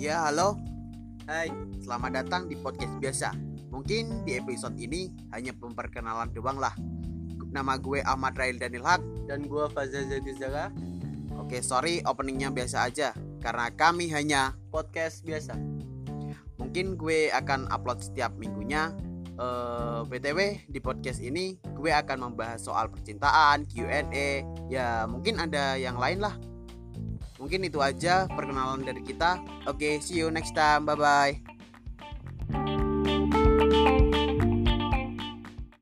Ya, halo. Hai, Selamat datang di podcast biasa. Mungkin di episode ini hanya pemperkenalan doang lah. Nama gue Ahmad Rail Daniel Haq. dan gua Fazal Zadizara Oke, sorry openingnya biasa aja karena kami hanya podcast biasa. mungkin gue akan upload setiap minggunya. Eh, btw di podcast ini gue akan membahas soal percintaan, Q&A, ya mungkin ada yang lain lah. Mungkin itu aja perkenalan dari kita. Oke, see you next time. Bye bye.